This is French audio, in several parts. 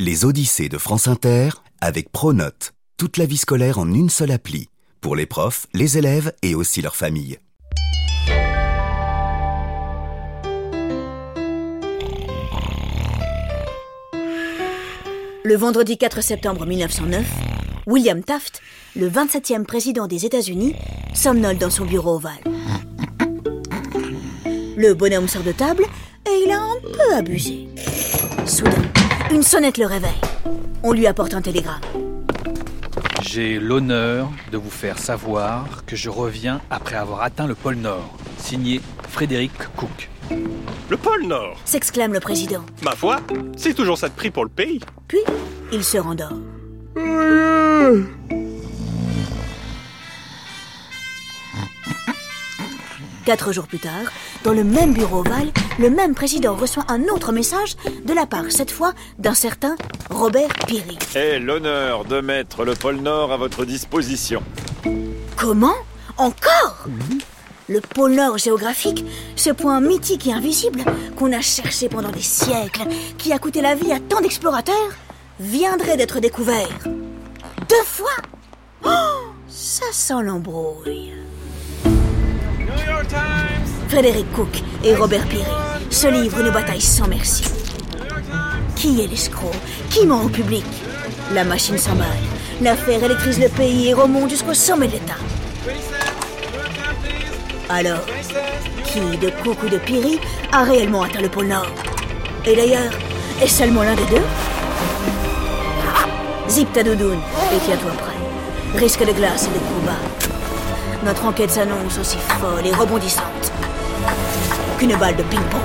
Les Odyssées de France Inter avec Pronote. Toute la vie scolaire en une seule appli. Pour les profs, les élèves et aussi leurs familles. Le vendredi 4 septembre 1909, William Taft, le 27e président des États-Unis, somnole dans son bureau ovale. Le bonhomme sort de table et il a un peu abusé. Soudain, une sonnette le réveille. On lui apporte un télégramme. J'ai l'honneur de vous faire savoir que je reviens après avoir atteint le pôle Nord. Signé Frédéric Cook. Le pôle Nord S'exclame le président. Ma foi, c'est toujours ça de prix pour le pays. Puis, il se rendort. Quatre jours plus tard, dans le même bureau ovale, le même président reçoit un autre message de la part, cette fois, d'un certain Robert Peary. Ai l'honneur de mettre le pôle Nord à votre disposition. Comment? Encore? Le pôle Nord géographique, ce point mythique et invisible qu'on a cherché pendant des siècles, qui a coûté la vie à tant d'explorateurs, viendrait d'être découvert. Deux fois? Oh Ça sent l'embrouille. Frédéric Cook et Robert Peary se livrent une bataille sans merci. Qui est l'escroc? Qui ment au public? La machine s'emballe. L'affaire électrise le pays et remonte jusqu'au sommet de l'État. Alors, qui de Cook ou de Peary a réellement atteint le pôle Nord? Et d'ailleurs, est seulement l'un des deux? Zip ta doudoune et tiens-toi prêt. Risque de glace et de combat. Notre enquête s'annonce aussi folle et rebondissante qu'une balle de ping-pong.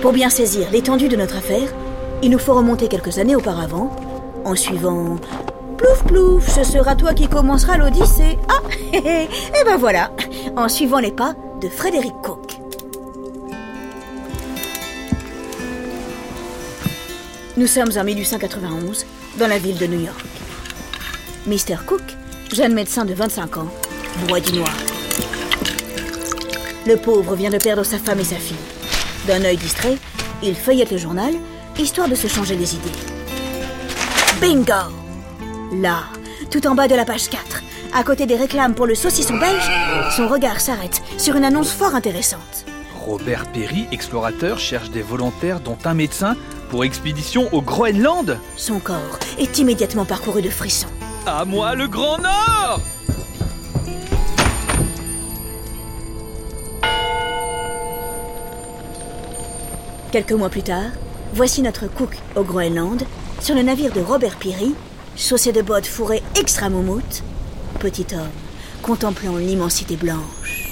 Pour bien saisir l'étendue de notre affaire, il nous faut remonter quelques années auparavant, en suivant Plouf plouf, ce sera toi qui commencera l'Odyssée. Ah, et ben voilà, en suivant les pas de Frédéric Cook. Nous sommes en 1891, dans la ville de New York. Mr. Cook, jeune médecin de 25 ans, boit du noir. Le pauvre vient de perdre sa femme et sa fille. D'un œil distrait, il feuillette le journal, histoire de se changer les idées. Bingo Là, tout en bas de la page 4, à côté des réclames pour le saucisson belge, son regard s'arrête sur une annonce fort intéressante. Robert Perry, explorateur, cherche des volontaires dont un médecin pour expédition au Groenland Son corps est immédiatement parcouru de frissons. À moi le Grand Nord Quelques mois plus tard, voici notre Cook au Groenland, sur le navire de Robert Peary, chaussé de bottes fourrées extra moumoute, petit homme, contemplant l'immensité blanche.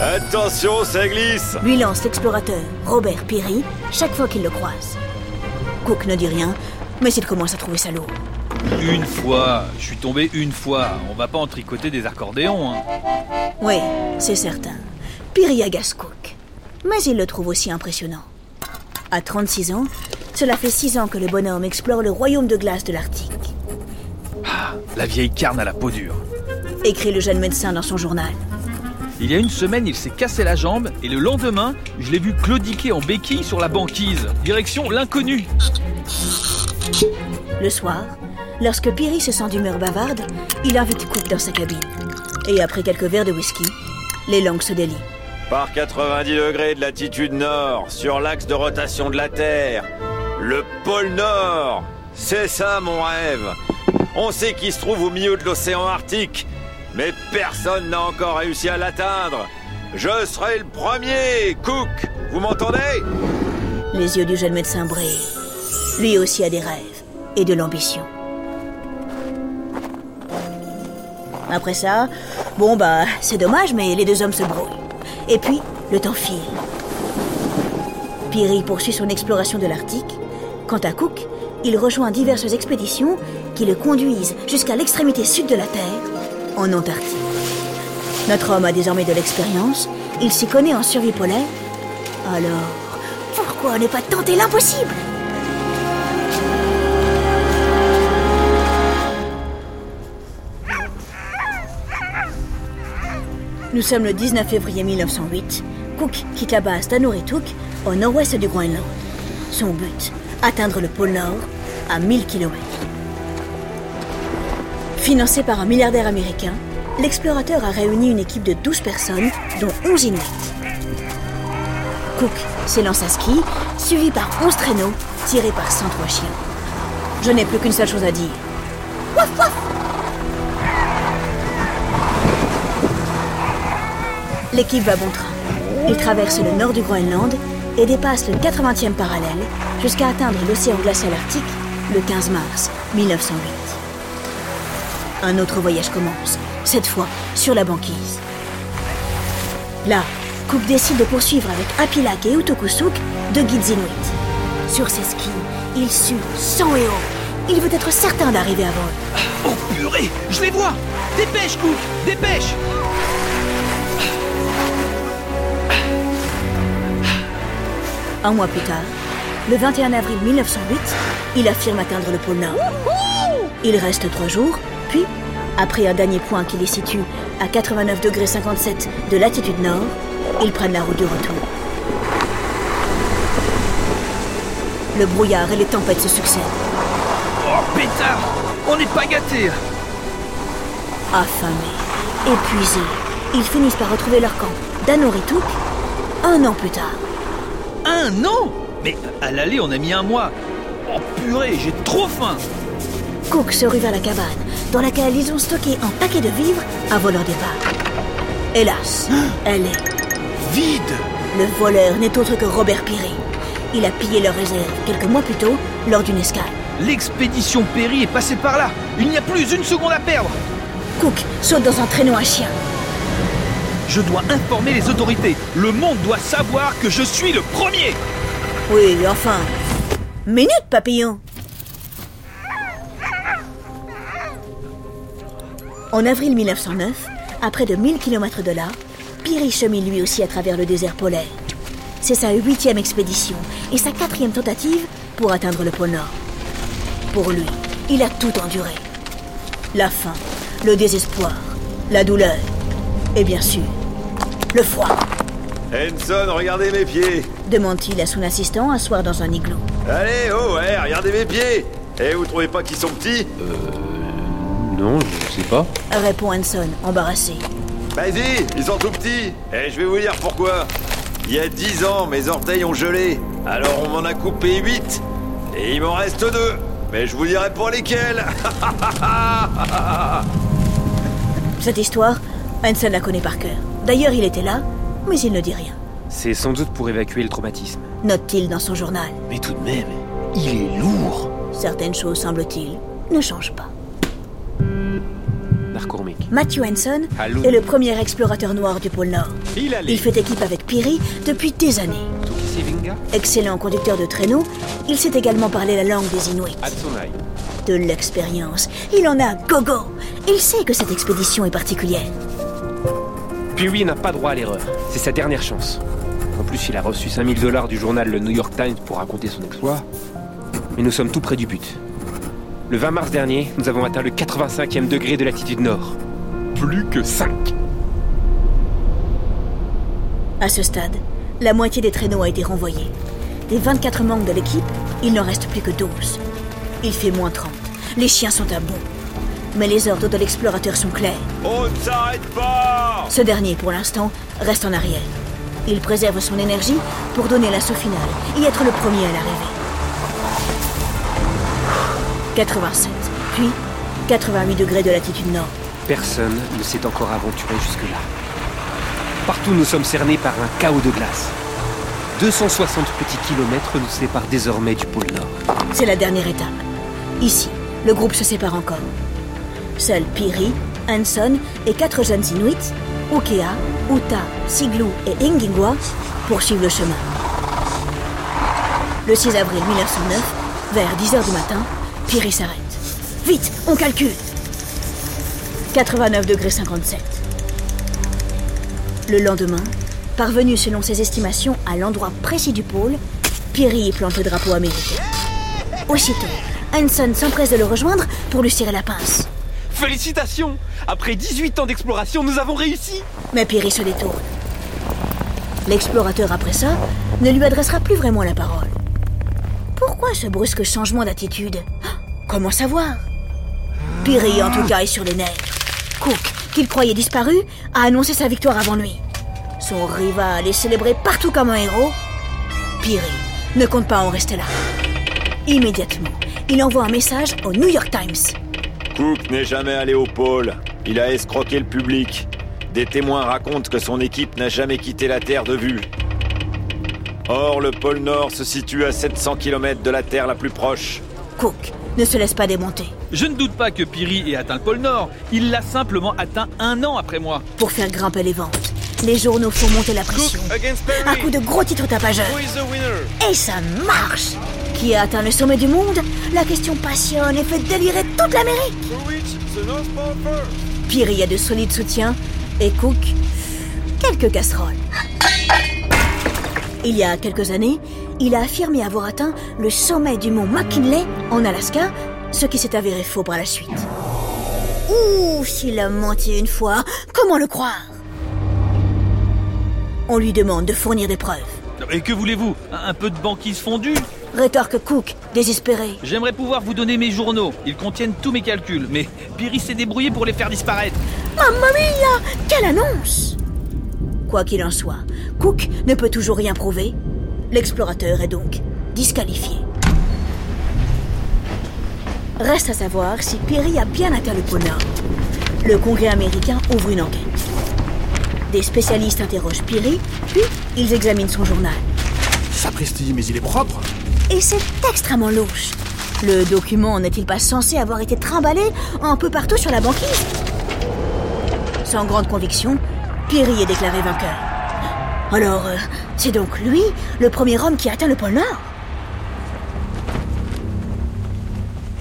Attention, ça glisse Lui lance l'explorateur Robert Peary chaque fois qu'il le croise. Cook ne dit rien, mais il commence à trouver ça lourd. Une fois, je suis tombé une fois. On va pas en tricoter des accordéons. Hein. Oui, c'est certain. Peary agace Cook. Mais il le trouve aussi impressionnant. À 36 ans, cela fait 6 ans que le bonhomme explore le royaume de glace de l'Arctique. Ah, la vieille carne à la peau dure. Écrit le jeune médecin dans son journal. Il y a une semaine, il s'est cassé la jambe et le lendemain, je l'ai vu claudiquer en béquille sur la banquise. Direction l'inconnu. Le soir, lorsque Peary se sent d'humeur bavarde, il invite Cook dans sa cabine. Et après quelques verres de whisky, les langues se délient. Par 90 degrés de latitude nord, sur l'axe de rotation de la Terre, le pôle Nord C'est ça mon rêve On sait qu'il se trouve au milieu de l'océan Arctique, mais personne n'a encore réussi à l'atteindre Je serai le premier, Cook Vous m'entendez? Les yeux du jeune médecin brillent. Lui aussi a des rêves et de l'ambition. Après ça, bon bah, c'est dommage, mais les deux hommes se brouillent. Et puis, le temps file. Peary poursuit son exploration de l'Arctique. Quant à Cook, il rejoint diverses expéditions qui le conduisent jusqu'à l'extrémité sud de la Terre, en Antarctique. Notre homme a désormais de l'expérience, il s'y connaît en survie polaire. Alors, pourquoi ne pas tenter l'impossible? Nous sommes le 19 février 1908, Cook quitte la base d'Anurituk au nord-ouest du Groenland. Son but, atteindre le pôle Nord à 1000 km. Financé par un milliardaire américain, l'explorateur a réuni une équipe de 12 personnes, dont 11 Inuits. Cook s'élance à ski, suivi par 11 traîneaux tirés par 103 chiens. Je n'ai plus qu'une seule chose à dire. L'équipe va bon train. Il traverse le nord du Groenland et dépasse le 80e parallèle jusqu'à atteindre l'océan glacial arctique le 15 mars 1908. Un autre voyage commence, cette fois sur la banquise. Là, Cook décide de poursuivre avec Apilak et Utokusuk deux guides inuits. Sur ses skis, il sue sang et eau. Il veut être certain d'arriver à vol. Oh purée Je les vois Dépêche, Cook Dépêche Un mois plus tard, le 21 avril 1908, il affirme atteindre le pôle Nord. Il reste trois jours, puis, après un dernier point qui les situe à 89 degrés 57 de latitude nord, ils prennent la route du retour. Le brouillard et les tempêtes se succèdent. Oh pétard On n'est pas gâtés Affamés, épuisés, ils finissent par retrouver leur camp d'Anorituk un an plus tard. Un an Mais à l'aller, on a mis un mois. Oh purée, j'ai trop faim Cook se rue vers la cabane, dans laquelle ils ont stocké un paquet de vivres avant leur départ. Hélas, elle est Vide Le voleur n'est autre que Robert Peary. Il a pillé leur réserve quelques mois plus tôt lors d'une escale. L'expédition Perry est passée par là Il n'y a plus une seconde à perdre Cook saute dans un traîneau à chien. Je dois informer les autorités. Le monde doit savoir que je suis le premier Oui, enfin. Minute, papillon En avril 1909, à près de 1000 km de là, Peary chemine lui aussi à travers le désert polaire. C'est sa huitième expédition et sa quatrième tentative pour atteindre le pôle Nord. Pour lui, il a tout enduré. La faim, le désespoir, la douleur et bien sûr, le froid, Henson, regardez mes pieds demande-t-il à son assistant un soir dans un igloo. Allez, oh ouais, regardez mes pieds Et vous trouvez pas qu'ils sont petits? Non, je sais pas. Répond Hanson, embarrassé. Vas-y, ils sont tout petits Et je vais vous dire pourquoi. Il y a dix ans, mes orteils ont gelé. Alors on m'en a coupé huit. Et il m'en reste deux. Mais je vous dirai pas lesquels. Cette histoire, Hanson la connaît par cœur. D'ailleurs, il était là, mais il ne dit rien. C'est sans doute pour évacuer le traumatisme. Note-t-il dans son journal. Mais tout de même, il est lourd. Certaines choses, semble-t-il, ne changent pas. Matthew Hanson Allô. est le premier explorateur noir du pôle Nord. Il fait équipe avec Peary depuis des années. Excellent conducteur de traîneau, il sait également parler la langue des Inuits. Atsunai. De l'expérience, il en a gogo. Il sait que cette expédition est particulière. Peary n'a pas droit à l'erreur. C'est sa dernière chance. En plus, il a reçu 5000 dollars du journal Le New York Times pour raconter son exploit. Mais nous sommes tout près du but. Le 20 mars dernier, nous avons atteint le 85e degré de latitude nord. Plus que 5. À ce stade, la moitié des traîneaux a été renvoyée. Des 24 membres de l'équipe, il n'en reste plus que 12. Il fait moins 30. Les chiens sont à bout. Mais les ordres de l'explorateur sont clairs. on ne s'arrête pas Ce dernier, pour l'instant, reste en arrière. Il préserve son énergie pour donner l'assaut final et être le premier à l'arrivée. 87, puis 88 degrés de latitude nord. Personne ne s'est encore aventuré jusque-là. Partout, nous sommes cernés par un chaos de glace. 260 petits kilomètres nous séparent désormais du pôle Nord. C'est la dernière étape. Ici, le groupe se sépare encore. Seuls Piri, Hanson et quatre jeunes Inuits, Ukea, Uta, Siglu et Ingingwa, poursuivent le chemin. Le 6 avril 1909, vers 10h du matin, Piri s'arrête. Vite, on calcule 89 degrés 57. Le lendemain, parvenu selon ses estimations à l'endroit précis du pôle, Piri plante le drapeau américain. Aussitôt, Hanson s'empresse de le rejoindre pour lui tirer la pince. Félicitations Après 18 ans d'exploration, nous avons réussi Mais Piri se détourne. L'explorateur, après ça, ne lui adressera plus vraiment la parole. Pourquoi ce brusque changement d'attitude? Comment savoir? Piri, en tout cas, est sur les nerfs. Cook, qu'il croyait disparu, a annoncé sa victoire avant lui. Son rival est célébré partout comme un héros. Piri ne compte pas en rester là. Immédiatement, il envoie un message au New York Times. Cook n'est jamais allé au pôle. Il a escroqué le public. Des témoins racontent que son équipe n'a jamais quitté la Terre de vue. Or, le pôle Nord se situe à 700 km de la Terre la plus proche. Cook ne se laisse pas démonter. Je ne doute pas que Piri ait atteint le pôle Nord. Il l'a simplement atteint un an après moi. Pour faire grimper les ventes, les journaux font monter la pression. Un coup de gros titres tapageurs. Et ça marche Qui a atteint le sommet du monde La question passionne et fait délirer toute l'Amérique. Piri a de solides soutiens et Cook, quelques casseroles. Il y a quelques années, il a affirmé avoir atteint le sommet du mont McKinley en Alaska, ce qui s'est avéré faux par la suite. Ouh, s'il a menti une fois, comment le croire? On lui demande de fournir des preuves. Et que voulez-vous? Un un peu de banquise fondue? Rétorque Cook, désespéré. J'aimerais pouvoir vous donner mes journaux. Ils contiennent tous mes calculs, mais Piri s'est débrouillé pour les faire disparaître. Mamma mia Quelle annonce Quoi qu'il en soit, Cook ne peut toujours rien prouver. L'explorateur est donc disqualifié. Reste à savoir si Perry a bien atteint le pôle Nord. Le Congrès américain ouvre une enquête. Des spécialistes interrogent Perry, puis ils examinent son journal. Sapristi, mais il est propre. Et c'est extrêmement louche. Le document n'est-il pas censé avoir été trimballé un peu partout sur la banquise? Sans grande conviction, Perry est déclaré vainqueur. Alors, euh, c'est donc lui, le premier homme qui atteint le pôle Nord?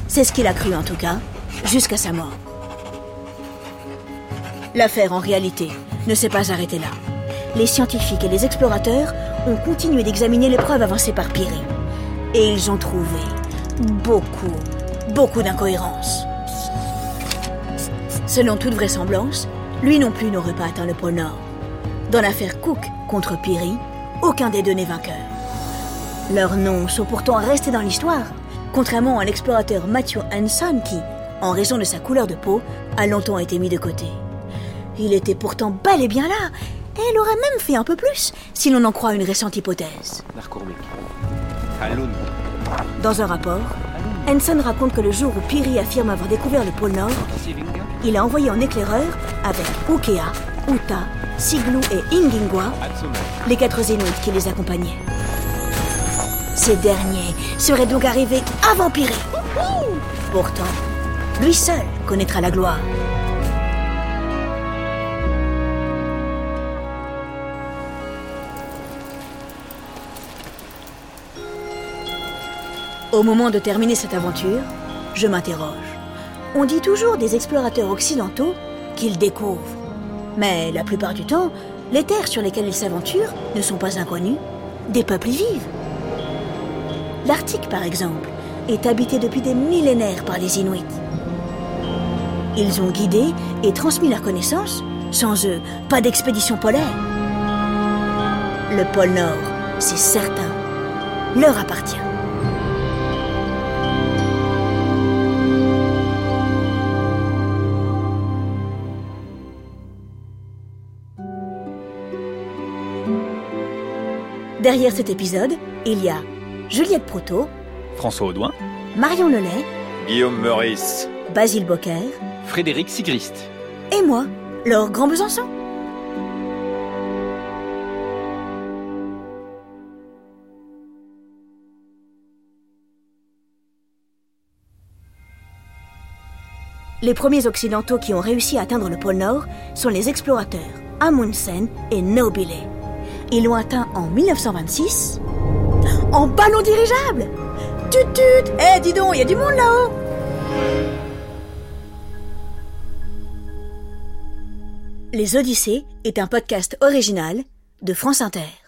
C'est ce qu'il a cru en tout cas, jusqu'à sa mort. L'affaire, en réalité, ne s'est pas arrêtée là. Les scientifiques et les explorateurs ont continué d'examiner les preuves avancées par Piri. Et ils ont trouvé beaucoup, beaucoup d'incohérences. Selon toute vraisemblance, lui non plus n'aurait pas atteint le pôle Nord. Dans l'affaire Cook contre Piri, aucun des deux n'est vainqueur. Leurs noms sont pourtant restés dans l'histoire, contrairement à l'explorateur Matthew Hanson qui, en raison de sa couleur de peau, a longtemps été mis de côté. Il était pourtant bel et bien là, et il aurait même fait un peu plus, si l'on en croit une récente hypothèse. Dans un rapport, Hanson raconte que le jour où Piri affirme avoir découvert le pôle Nord, il a envoyé en éclaireur, avec Ukea, Uta, Siglu et Ingingwa, les quatre Inuits qui les accompagnaient. Ces derniers seraient donc arrivés avant Piri. Pourtant, lui seul connaîtra la gloire. Au moment de terminer cette aventure, je m'interroge. On dit toujours des explorateurs occidentaux qu'ils découvrent. Mais la plupart du temps, les terres sur lesquelles ils s'aventurent ne sont pas inconnues. Des peuples y vivent. L'Arctique, par exemple, est habité depuis des millénaires par les Inuits. Ils ont guidé et transmis leurs connaissances. Sans eux, pas d'expédition polaire. Le pôle Nord, c'est certain, leur appartient. Derrière cet épisode, il y a Juliette Proto, François Audouin, Marion Lelay, Guillaume Meurice. Basile Bocquer Frédéric Sigrist. et moi, Laure Grand Besançon. Les premiers occidentaux qui ont réussi à atteindre le pôle Nord sont les explorateurs Amundsen et Nobile. L'ont atteint en 1926 en ballon dirigeable. Tut tut Eh, dis donc, il y a du monde là-haut Les Odyssées est un podcast original de France Inter.